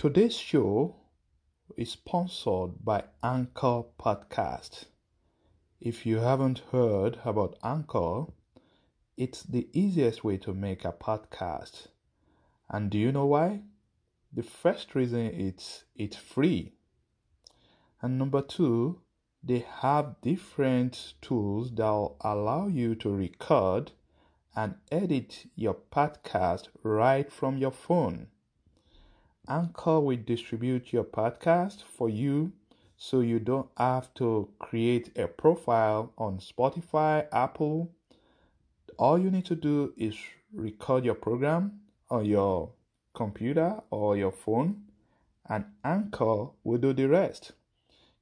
Today's show is sponsored by Anchor Podcast. If you haven't heard about Anchor, it's the easiest way to make a podcast. And do you know why? The first reason it's it's free. And number two, they have different tools that allow you to record and edit your podcast right from your phone. Anchor will distribute your podcast for you so you don't have to create a profile on Spotify, Apple. All you need to do is record your program on your computer or your phone, and Anchor will do the rest.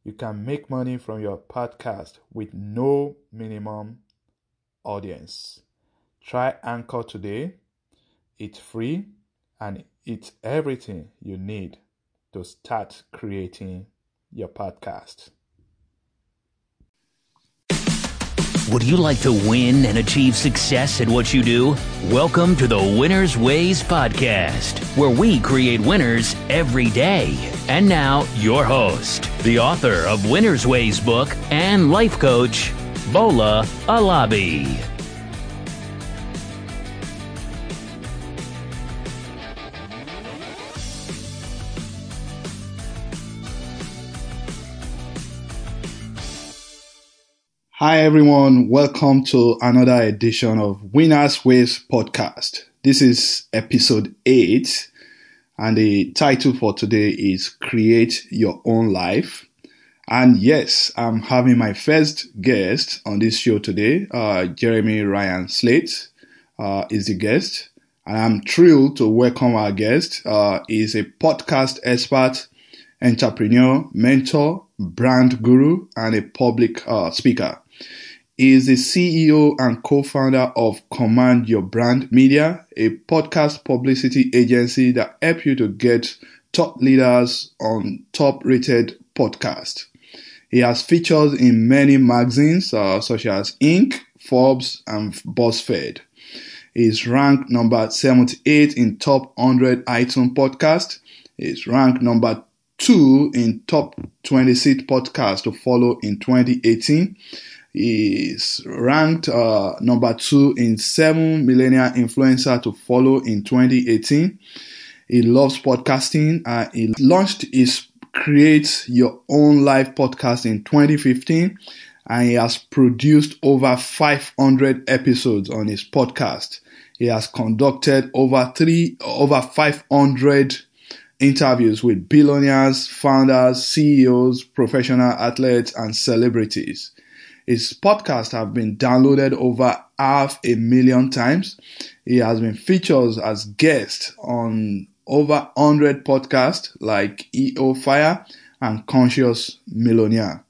You can make money from your podcast with no minimum audience. Try Anchor today. It's free and it's everything you need to start creating your podcast. Would you like to win and achieve success at what you do? Welcome to the Winner's Ways podcast, where we create winners every day. And now, your host, the author of Winner's Ways book and life coach, Bola Alabi. Hi everyone, welcome to another edition of Winners Ways podcast. This is episode 8 and the title for today is Create Your Own Life. And yes, I'm having my first guest on this show today. Uh, Jeremy Ryan Slate uh, is the guest. And I'm thrilled to welcome our guest. Uh, he's a podcast expert, entrepreneur, mentor, brand guru, and a public uh, speaker is the CEO and co-founder of Command Your Brand Media, a podcast publicity agency that helps you to get top leaders on top-rated podcasts. He has featured in many magazines uh, such as Inc., Forbes, and BuzzFeed. He is ranked number 78 in top 100 iTunes podcast. He is ranked number 2 in top 26 podcasts to follow in 2018 is ranked uh, number two in seven millennial influencer to follow in 2018. He loves podcasting. He launched his Create Your Own Life podcast in 2015 and he has produced over 500 episodes on his podcast. He has conducted over three, over 500 interviews with billionaires, founders, CEOs, professional athletes, and celebrities. His podcasts have been downloaded over half a million times. He has been featured as guest on over 100 podcasts like EO Fire and Conscious Millionaire.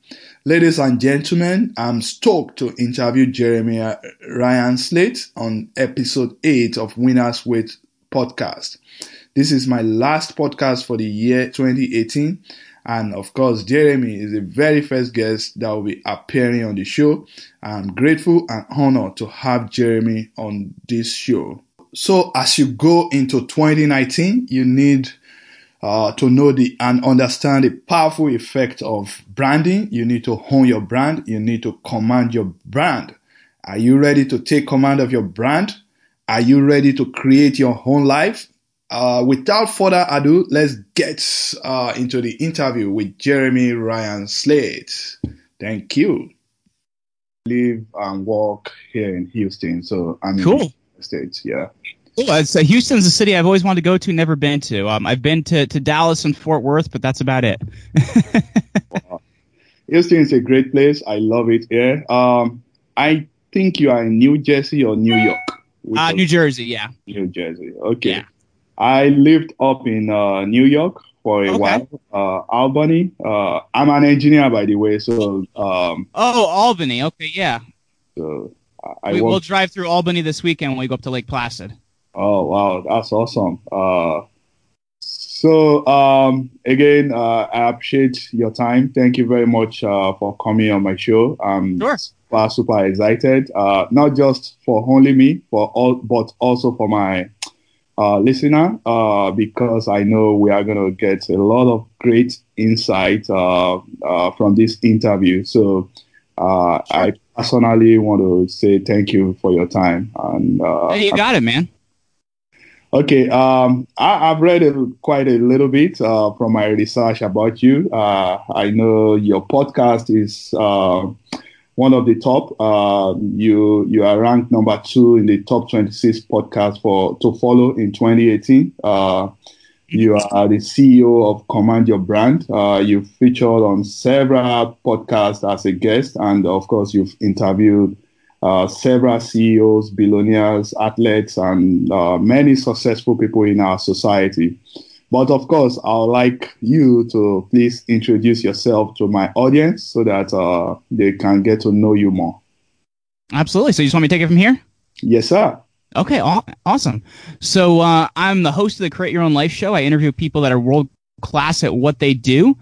Ladies and gentlemen, I'm stoked to interview Jeremy Ryan Slate on episode 8 of Winners Ways podcast. This is my last podcast for the year 2018 and of course, Jeremy is the very first guest that will be appearing on the show. I'm grateful and honored to have Jeremy on this show. So as you go into 2019, you need uh, to know the and understand the powerful effect of branding. You need to hone your brand. You need to command your brand. Are you ready to take command of your brand? Are you ready to create your own life? Uh, without further ado, let's get uh, into the interview with Jeremy Ryan Slate. Thank you. Live and work here in Houston, so I'm cool. in the States. Yeah. Cool. It's, uh, Houston's a city I've always wanted to go to, never been to. Um, I've been to, to Dallas and Fort Worth, but that's about it. wow. Houston is a great place. I love it here. Um, I think you are in New Jersey or New York. Uh, New Jersey, yeah. New Jersey. Okay. Yeah. I lived up in uh, New York for a okay. while. Uh, Albany. Uh, I'm an engineer, by the way. So. Um, oh, Albany. Okay, yeah. So I we, will drive through Albany this weekend when we go up to Lake Placid. Oh wow, that's awesome. Uh, so um, again, uh, I appreciate your time. Thank you very much uh, for coming on my show. I'm sure. super super excited. Uh, not just for only me, for all, but also for my uh, listener uh, because I know we are going to get a lot of great insight uh, uh, from this interview. So uh, sure. I personally want to say thank you for your time. And hey, you got it, man. Okay, um, I, have read a, quite a little bit uh, from my research about you. Uh, I know your podcast is uh, one of the top. Uh, you you are ranked number two in the top 26 podcast for to follow in 2018. Uh, you are the CEO of Command Your Brand. Uh, you've featured on several podcasts as a guest, and of course, you've interviewed uh, several CEOs, billionaires, athletes, and uh, many successful people in our society. But of course, I would like you to please introduce yourself to my audience so that uh, they can get to know you more. Absolutely. So you just want me to take it from here? Yes, sir. Okay, aw- awesome. So uh, I'm the host of the Create Your Own Life show. I interview people that are world class at what they do.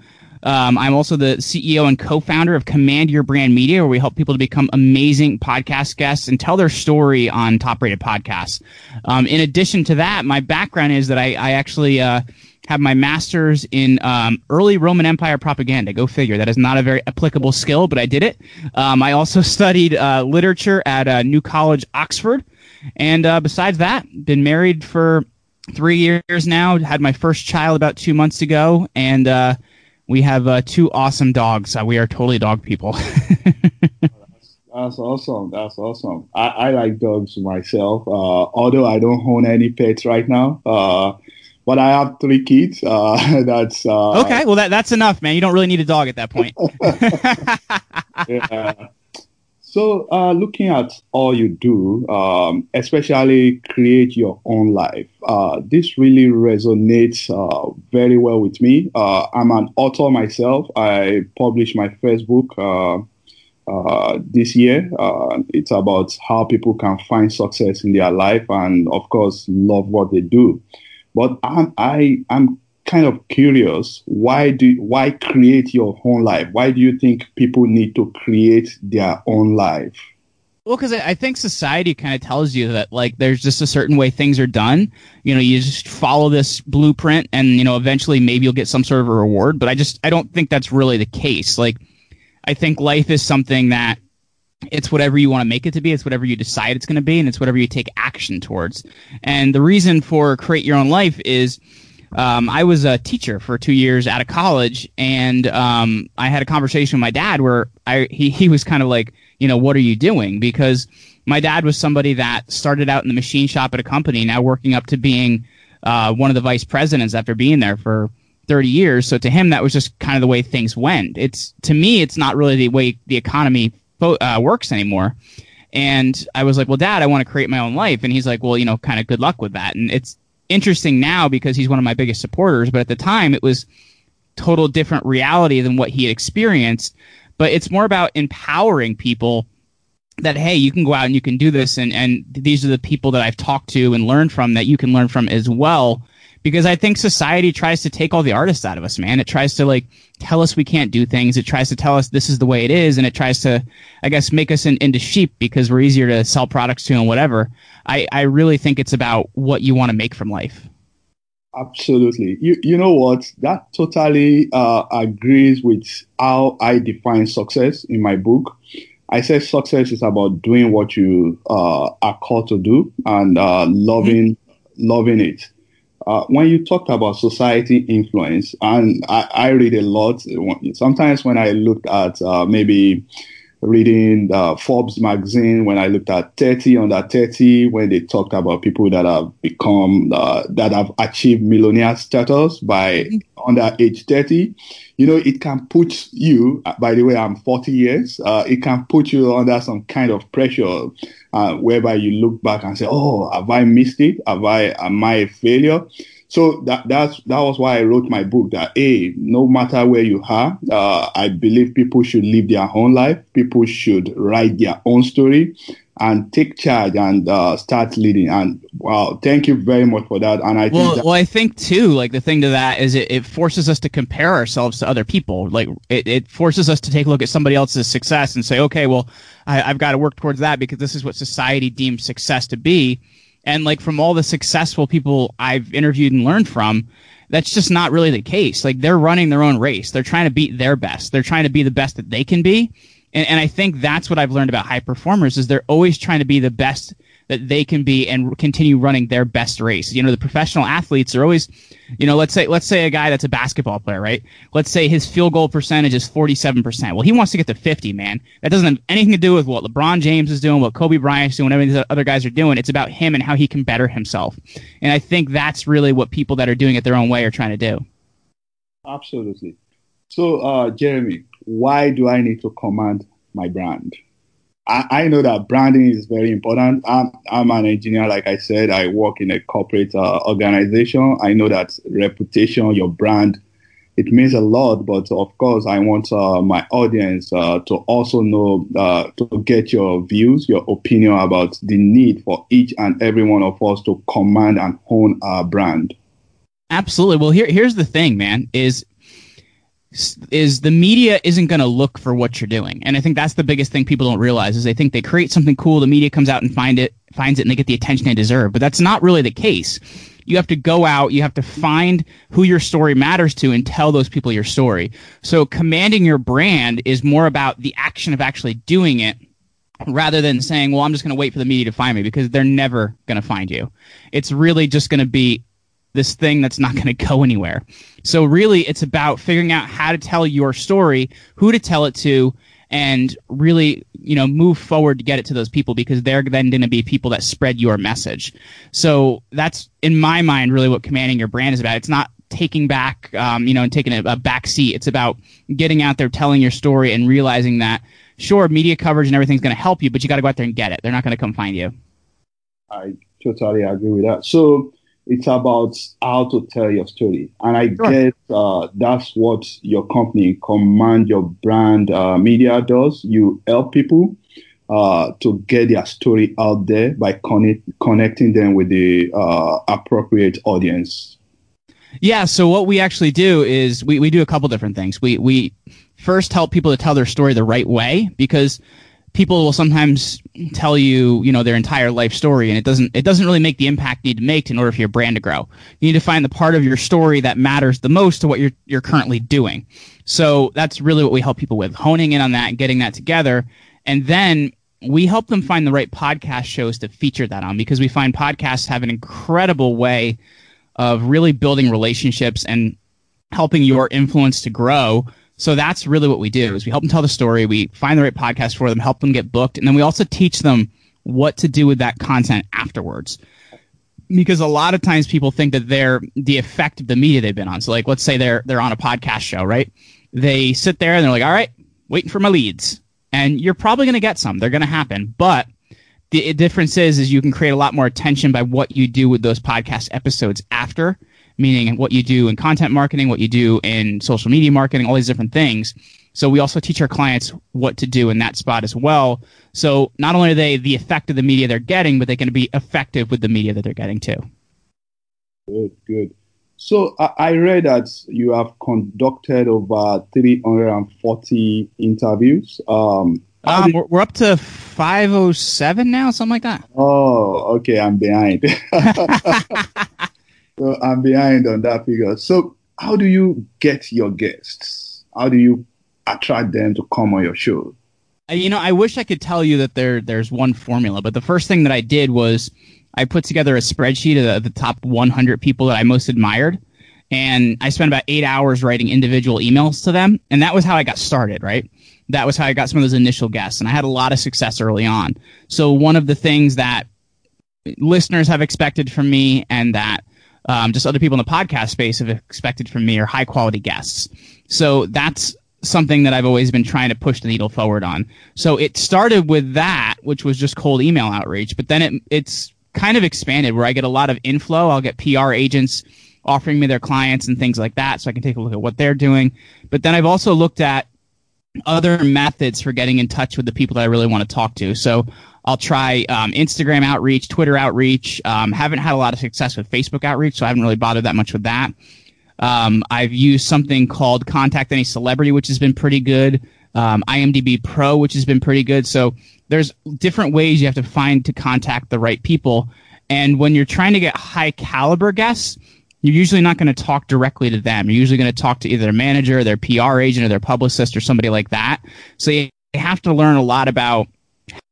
Um, I'm also the CEO and co-founder of Command Your Brand Media, where we help people to become amazing podcast guests and tell their story on top-rated podcasts. Um, in addition to that, my background is that I, I actually uh, have my master's in um, early Roman Empire propaganda. Go figure. That is not a very applicable skill, but I did it. Um, I also studied uh, literature at uh, New College, Oxford, and uh, besides that, been married for three years now. Had my first child about two months ago, and uh, we have uh, two awesome dogs. Uh, we are totally dog people. that's, that's, awesome. That's awesome. I, I like dogs myself, uh, although I don't own any pets right now. Uh, but I have three kids. Uh, that's uh, okay. Well, that that's enough, man. You don't really need a dog at that point. yeah. So, uh, looking at all you do, um, especially create your own life, uh, this really resonates uh, very well with me. Uh, I'm an author myself. I published my first book uh, uh, this year. it's about how people can find success in their life and, of course, love what they do. But I'm, I, I'm kind of curious why do why create your own life why do you think people need to create their own life well because i think society kind of tells you that like there's just a certain way things are done you know you just follow this blueprint and you know eventually maybe you'll get some sort of a reward but i just i don't think that's really the case like i think life is something that it's whatever you want to make it to be. It's whatever you decide it's going to be, and it's whatever you take action towards. And the reason for create your own life is um, I was a teacher for two years out of college, and um, I had a conversation with my dad where I he he was kind of like, you know, what are you doing? Because my dad was somebody that started out in the machine shop at a company, now working up to being uh, one of the vice presidents after being there for 30 years. So to him, that was just kind of the way things went. It's to me, it's not really the way the economy uh, works anymore. And I was like, well, dad, I want to create my own life. And he's like, well, you know, kind of good luck with that. And it's interesting now because he's one of my biggest supporters, but at the time it was total different reality than what he had experienced. But it's more about empowering people that hey, you can go out and you can do this and, and these are the people that I've talked to and learned from that you can learn from as well because I think society tries to take all the artists out of us, man. It tries to like tell us we can't do things. It tries to tell us this is the way it is, and it tries to, I guess, make us in, into sheep because we're easier to sell products to and whatever. I, I really think it's about what you want to make from life. Absolutely. You you know what? That totally uh, agrees with how I define success in my book. I say success is about doing what you uh, are called to do and uh, loving mm-hmm. loving it. Uh, when you talked about society influence, and I, I, read a lot. Sometimes when I looked at uh, maybe reading uh, Forbes magazine, when I looked at 30 under 30, when they talked about people that have become, uh, that have achieved millionaire status by under age 30, you know, it can put you, uh, by the way, I'm 40 years, uh, it can put you under some kind of pressure uh, whereby you look back and say, "Oh, have I missed it? Have I? Am I a failure?" So that that's that was why I wrote my book. That a no matter where you are, uh, I believe people should live their own life. People should write their own story and take charge and uh, start leading. And wow, thank you very much for that. And I well, think well, I think too, like the thing to that is it, it forces us to compare ourselves to other people. Like it, it forces us to take a look at somebody else's success and say, okay, well, I, I've got to work towards that because this is what society deems success to be. And like from all the successful people I've interviewed and learned from, that's just not really the case. Like they're running their own race. They're trying to beat their best. They're trying to be the best that they can be. And, and I think that's what I've learned about high performers is they're always trying to be the best that they can be and continue running their best race. You know, the professional athletes are always, you know, let's say let's say a guy that's a basketball player, right? Let's say his field goal percentage is 47%. Well, he wants to get to 50, man. That doesn't have anything to do with what LeBron James is doing, what Kobe Bryant's doing, whatever these other guys are doing. It's about him and how he can better himself. And I think that's really what people that are doing it their own way are trying to do. Absolutely. So, uh, Jeremy, why do I need to command my brand? I, I know that branding is very important. I'm, I'm an engineer, like I said. I work in a corporate uh, organization. I know that reputation, your brand, it means a lot. But of course, I want uh, my audience uh, to also know, uh, to get your views, your opinion about the need for each and every one of us to command and hone our brand. Absolutely. Well, here, here's the thing, man, is is the media isn't going to look for what you're doing. And i think that's the biggest thing people don't realize is they think they create something cool the media comes out and find it finds it and they get the attention they deserve. But that's not really the case. You have to go out you have to find who your story matters to and tell those people your story. So commanding your brand is more about the action of actually doing it rather than saying well i'm just going to wait for the media to find me because they're never going to find you. It's really just going to be this thing that's not going to go anywhere. So really, it's about figuring out how to tell your story, who to tell it to, and really, you know, move forward to get it to those people because they're then going to be people that spread your message. So that's, in my mind, really what commanding your brand is about. It's not taking back, um, you know, and taking a, a back seat. It's about getting out there, telling your story, and realizing that, sure, media coverage and everything's going to help you, but you got to go out there and get it. They're not going to come find you. I totally agree with that. So, it's about how to tell your story. And I sure. guess uh, that's what your company, Command Your Brand uh, Media, does. You help people uh, to get their story out there by connect, connecting them with the uh, appropriate audience. Yeah, so what we actually do is we, we do a couple different things. We, we first help people to tell their story the right way because – people will sometimes tell you, you know, their entire life story, and it doesn't it doesn't really make the impact you need to make in order for your brand to grow. You need to find the part of your story that matters the most to what you're you're currently doing. So that's really what we help people with, honing in on that and getting that together, and then we help them find the right podcast shows to feature that on because we find podcasts have an incredible way of really building relationships and helping your influence to grow so that's really what we do is we help them tell the story, we find the right podcast for them, help them get booked, and then we also teach them what to do with that content afterwards. Because a lot of times people think that they're the effect of the media they've been on. So like let's say they're they're on a podcast show, right? They sit there and they're like, "All right, waiting for my leads." And you're probably going to get some. They're going to happen. But the difference is is you can create a lot more attention by what you do with those podcast episodes after meaning what you do in content marketing, what you do in social media marketing, all these different things. So we also teach our clients what to do in that spot as well. So not only are they the effect of the media they're getting, but they can be effective with the media that they're getting too. Good, good. So I read that you have conducted over 340 interviews. Um, um, we're, we're, up to 507 now, something like that. Oh, okay. I'm behind. So I'm behind on that figure. So how do you get your guests? How do you attract them to come on your show? Uh, you know, I wish I could tell you that there there's one formula, but the first thing that I did was I put together a spreadsheet of the, the top 100 people that I most admired, and I spent about eight hours writing individual emails to them, and that was how I got started. Right, that was how I got some of those initial guests, and I had a lot of success early on. So one of the things that listeners have expected from me, and that um, just other people in the podcast space have expected from me are high quality guests. So that's something that I've always been trying to push the needle forward on. So it started with that, which was just cold email outreach, but then it, it's kind of expanded where I get a lot of inflow. I'll get PR agents offering me their clients and things like that so I can take a look at what they're doing. But then I've also looked at other methods for getting in touch with the people that I really want to talk to. So I'll try um, Instagram outreach, Twitter outreach. Um, haven't had a lot of success with Facebook outreach, so I haven't really bothered that much with that. Um, I've used something called Contact Any Celebrity, which has been pretty good. Um, IMDb Pro, which has been pretty good. So there's different ways you have to find to contact the right people. And when you're trying to get high caliber guests, you're usually not going to talk directly to them. You're usually going to talk to either their manager, their PR agent, or their publicist, or somebody like that. So you have to learn a lot about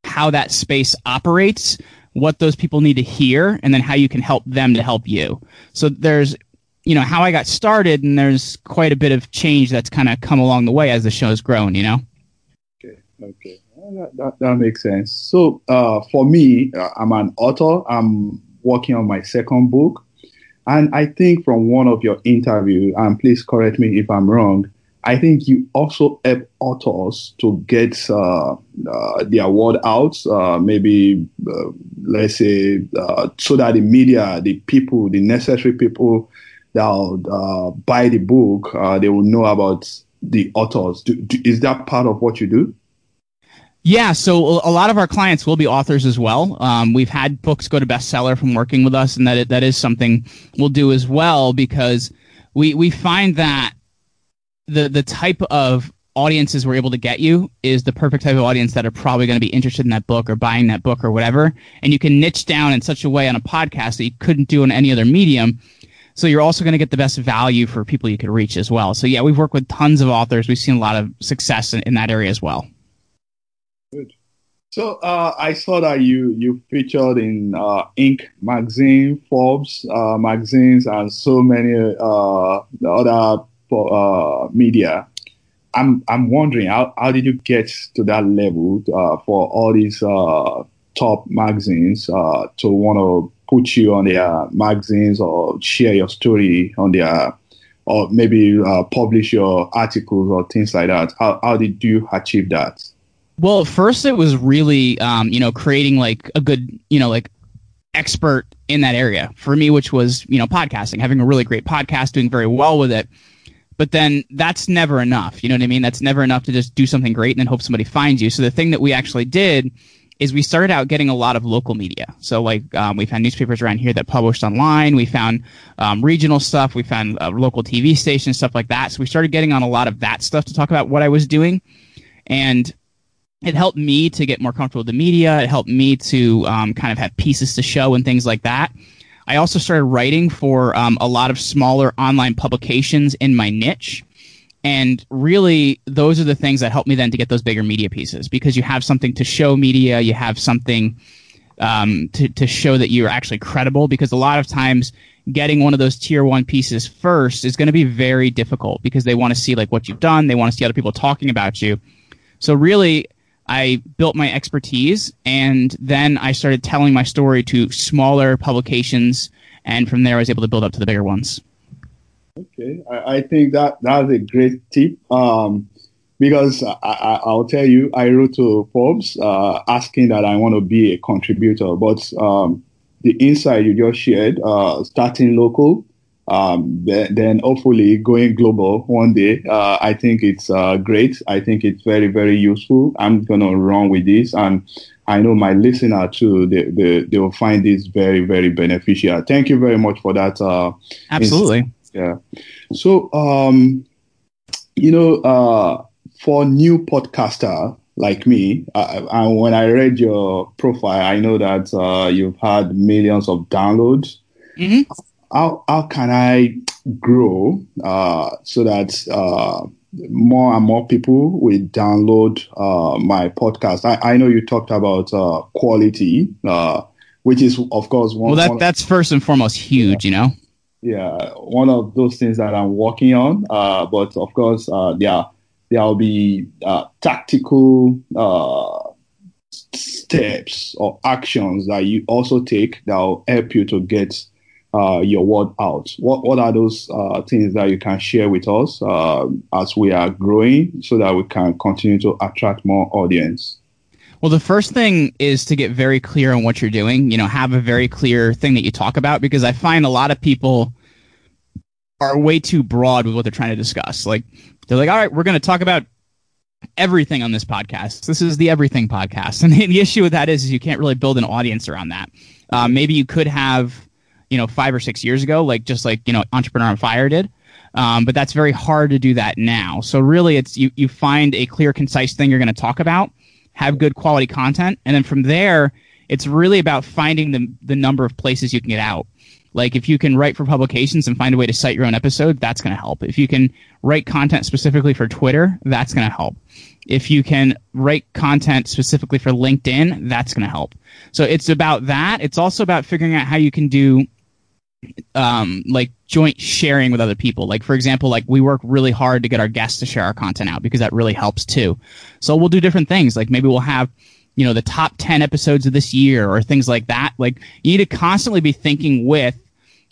how that space operates, what those people need to hear, and then how you can help them to help you. So there's, you know, how I got started, and there's quite a bit of change that's kind of come along the way as the show's grown, you know? Okay, okay. That, that, that makes sense. So uh, for me, uh, I'm an author. I'm working on my second book. And I think from one of your interview, and please correct me if I'm wrong, I think you also help authors to get uh, uh, their word out, uh, maybe, uh, let's say, uh, so that the media, the people, the necessary people that uh, buy the book, they will know about the authors. Do, do, is that part of what you do? Yeah, so a lot of our clients will be authors as well. Um, we've had books go to bestseller from working with us, and that that is something we'll do as well because we we find that the the type of audiences we're able to get you is the perfect type of audience that are probably going to be interested in that book or buying that book or whatever. And you can niche down in such a way on a podcast that you couldn't do in any other medium. So you're also going to get the best value for people you could reach as well. So yeah, we've worked with tons of authors. We've seen a lot of success in, in that area as well. Good. So uh, I saw that you you featured in uh, Inc. magazine, Forbes uh, magazines, and so many uh, other uh, media. I'm I'm wondering how, how did you get to that level uh, for all these top magazines to want to put you on their magazines or share your story on their or maybe publish your articles or things like that? How how did you achieve that? Well, at first it was really, um, you know, creating like a good, you know, like expert in that area for me, which was, you know, podcasting, having a really great podcast, doing very well with it. But then that's never enough. You know what I mean? That's never enough to just do something great and then hope somebody finds you. So the thing that we actually did is we started out getting a lot of local media. So like um, we found newspapers around here that published online. We found um, regional stuff. We found uh, local TV stations, stuff like that. So we started getting on a lot of that stuff to talk about what I was doing. And it helped me to get more comfortable with the media. It helped me to um, kind of have pieces to show and things like that. I also started writing for um, a lot of smaller online publications in my niche. And really, those are the things that help me then to get those bigger media pieces because you have something to show media, you have something um, to, to show that you're actually credible. Because a lot of times, getting one of those tier one pieces first is going to be very difficult because they want to see like what you've done, they want to see other people talking about you. So really, I built my expertise and then I started telling my story to smaller publications. And from there, I was able to build up to the bigger ones. Okay. I, I think that that's a great tip. Um, because I, will tell you, I wrote to Forbes uh, asking that I want to be a contributor, but um, the insight you just shared, uh, starting local, um, then hopefully going global one day. Uh, I think it's uh, great. I think it's very, very useful. I'm going to run with this. And I know my listener too, they, they, they will find this very, very beneficial. Thank you very much for that. Uh, Absolutely. Yeah. So, um, you know, uh, for new podcaster like me, and when I read your profile, I know that uh, you've had millions of downloads. Mm-hmm how how can I grow uh, so that uh, more and more people will download uh, my podcast? I, I know you talked about uh, quality, uh, which is of course one. Well, that one that's first and foremost huge, yeah. you know. Yeah, one of those things that I'm working on. Uh, but of course, there there will be tactical steps or actions that you also take that will help you to get uh, your word out? What what are those uh, things that you can share with us uh, as we are growing, so that we can continue to attract more audience? Well, the first thing is to get very clear on what you're doing. You know, have a very clear thing that you talk about because I find a lot of people are way too broad with what they're trying to discuss. Like they're like, "All right, we're going to talk about everything on this podcast. This is the everything podcast." And the issue with that is, is you can't really build an audience around that. Uh, maybe you could have you know five or six years ago, like just like you know Entrepreneur on Fire did. Um, but that's very hard to do that now. So really, it's you you find a clear, concise thing you're going to talk about, have good quality content, and then from there it's really about finding the the number of places you can get out. Like if you can write for publications and find a way to cite your own episode, that's going to help. If you can write content specifically for Twitter, that's going to help. If you can write content specifically for LinkedIn, that's going to help. So it's about that. It's also about figuring out how you can do um, like joint sharing with other people. Like for example, like we work really hard to get our guests to share our content out because that really helps too. So we'll do different things. Like maybe we'll have you know the top 10 episodes of this year or things like that. Like you need to constantly be thinking with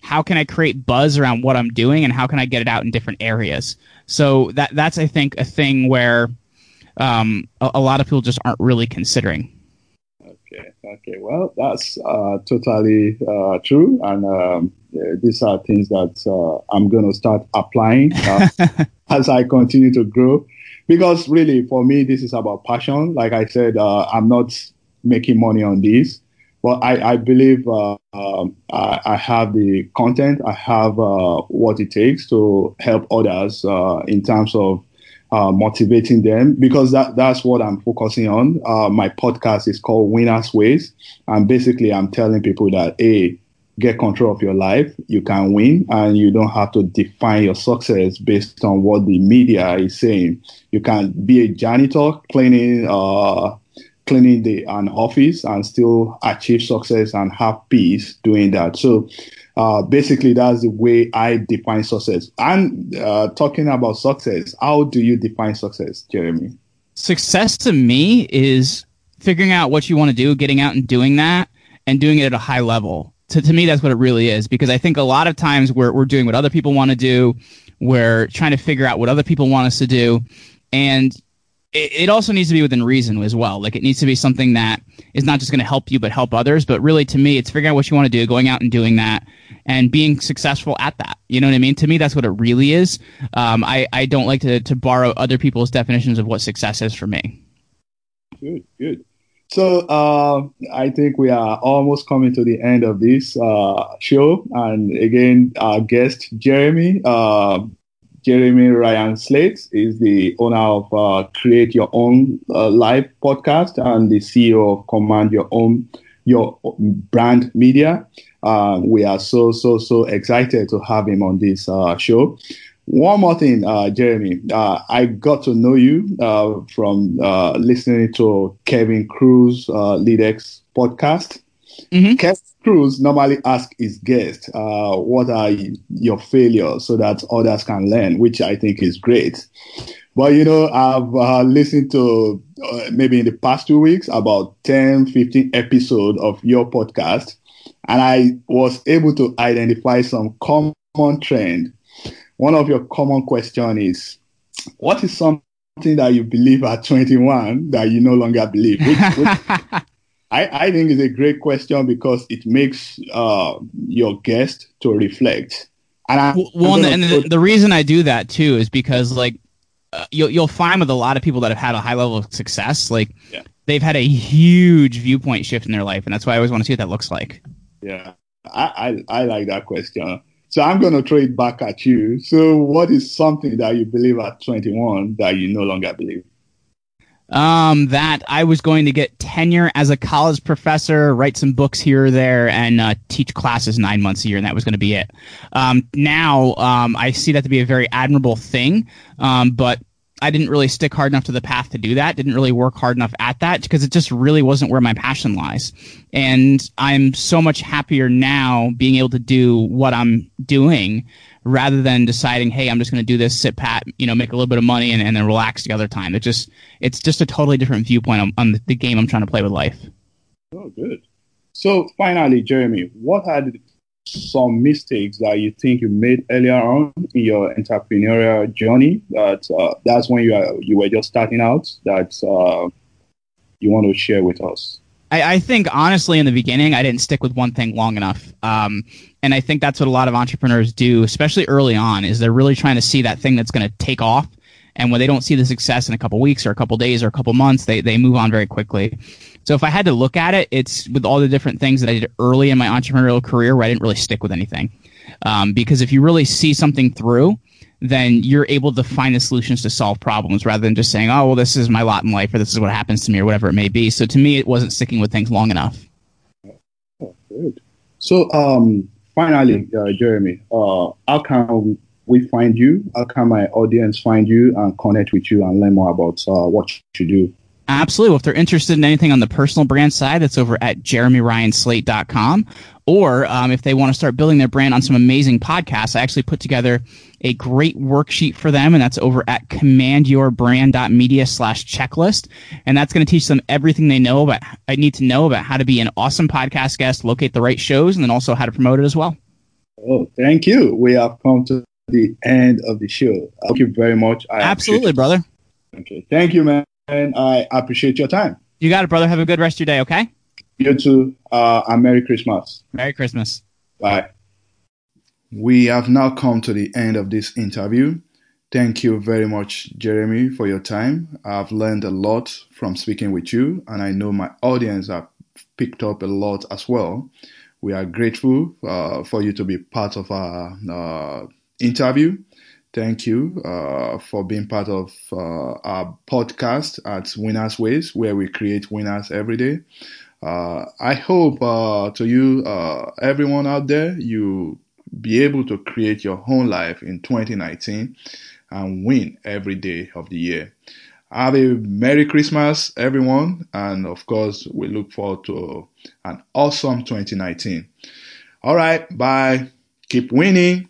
how can I create buzz around what I'm doing and how can I get it out in different areas. So that that's I think a thing where um, a, a lot of people just aren't really considering. Okay, okay. Well, that's uh, totally uh, true, and um, yeah, these are things that uh, I'm going to start applying uh, as I continue to grow. Because really, for me, this is about passion. Like I said, uh, I'm not making money on this, but I, I believe uh, um, I, I, have the content, I have what it takes to help others in terms of uh, motivating them because that that's what I'm focusing on. Uh, my podcast is called Winners Ways, and basically I'm telling people that a get control of your life, you can win, and you don't have to define your success based on what the media is saying. You can be a janitor cleaning uh, cleaning the an office and still achieve success and have peace doing that. So uh, basically, that's the way I define success. And uh, talking about success, how do you define success, Jeremy? Success to me is figuring out what you want to do, getting out and doing that, and doing it at a high level. To, to me, that's what it really is. Because I think a lot of times we're, we're doing what other people want to do, we're trying to figure out what other people want us to do. And it, also needs to be within reason as well. Like it needs to be something that is not just going to help you, but help others. But really, to me, it's figuring out what you want to do, going out and doing that, and being successful at that. You know what I mean? To me, that's what it really is. Um, I, I don't like to, to borrow other people's definitions of what success is for me. Good, good. So uh, I think we are almost coming to the end of this uh, show. And again, our guest, Jeremy, uh, Jeremy Ryan Slate is the owner of uh, Create Your Own uh, Live podcast and the CEO of Command Your Own Your Brand Media. Uh, we are so so so excited to have him on this uh, show. One more thing, uh, Jeremy, uh, I got to know you from listening to Kevin Kruse LeadX podcast. Mm-hmm. Kruse normally asks his guests, uh, what are your failures so that others can learn, which I think is great. But, you know, I've uh, listened to uh, maybe in the past two weeks about 10, 15 episodes of your podcast, and I was able to identify some common trend. One of your common question is, what is something that you believe at 21 that you no longer believe? Which, which, I, I think it's a great question because it makes uh, your guest to reflect. And I, well, and, the, the, reason I do that too is because like uh, you'll you'll find with a lot of people that have had a high level of success, like yeah. they've had a huge viewpoint shift in their life, and that's why I always want to see what that looks like. Yeah, I I, I like that question. So I'm going to throw it back at you. So, what is something that you believe at 21 that you no longer believe? Um, that I was going to get tenure as a college professor, write some books here or there, and uh, teach classes nine months a year, and that was going to be it. Um, now, um, I see that to be a very admirable thing, um, but I didn't really stick hard enough to the path to do that. Didn't really work hard enough at that because it just really wasn't where my passion lies. And I'm so much happier now being able to do what I'm doing rather than deciding, hey, I'm just going to do this, sit pat, you know, make a little bit of money and, and then relax the other time. It just it's just a totally different viewpoint on, on the game I'm trying to play with life. Oh, good. So finally, Jeremy, what are some mistakes that you think you made earlier on in your entrepreneurial journey? That uh, that's when you are you were just starting out. That uh, you want to share with us. I, I, think honestly, in the beginning, I didn't stick with one thing long enough, um, and I think that's what a lot of entrepreneurs do, especially early on. Is they're really trying to see that thing that's going to take off, and when they don't see the success in a couple weeks or a couple days or a couple months, they they move on very quickly. So if I had to look at it, it's with all the different things that I did early in my entrepreneurial career where I didn't really stick with anything. Um, because if you really see something through, then you're able to find the solutions to solve problems rather than just saying, oh, well, this is my lot in life or this is what happens to me or whatever it may be. So to me, it wasn't sticking with things long enough. So, um, finally, uh, Jeremy, uh, how can we find you? How can my audience find you and connect with you and learn more about uh, what you do? Absolutely. Well, if they're interested in anything on the personal brand side, that's over at jeremyryanslate.com. Or um, if they want to start building their brand on some amazing podcasts, I actually put together a great worksheet for them, and that's over at commandyourbrand.media slash checklist. And that's going to teach them everything they know about, I need to know about how to be an awesome podcast guest, locate the right shows, and then also how to promote it as well. Oh, thank you. We have come to the end of the show. Thank you very much. I Absolutely, brother. Okay. Thank you, man. I appreciate your time. You got it, brother. Have a good rest of your day, okay? You too. Uh, and Merry Christmas. Merry Christmas. Bye. We have now come to the end of this interview. Thank you very much, Jeremy, for your time. I've learned a lot from speaking with you, and I know my audience have picked up a lot as well. We are grateful uh, for you to be part of our uh, interview. Thank you uh, for being part of uh, our podcast at Winners Ways, where we create winners every day. Uh, I hope uh, to you, uh, everyone out there, you be able to create your own life in 2019 and win every day of the year. Have a Merry Christmas, everyone, and of course, we look forward to an awesome 2019. All right, bye. Keep winning.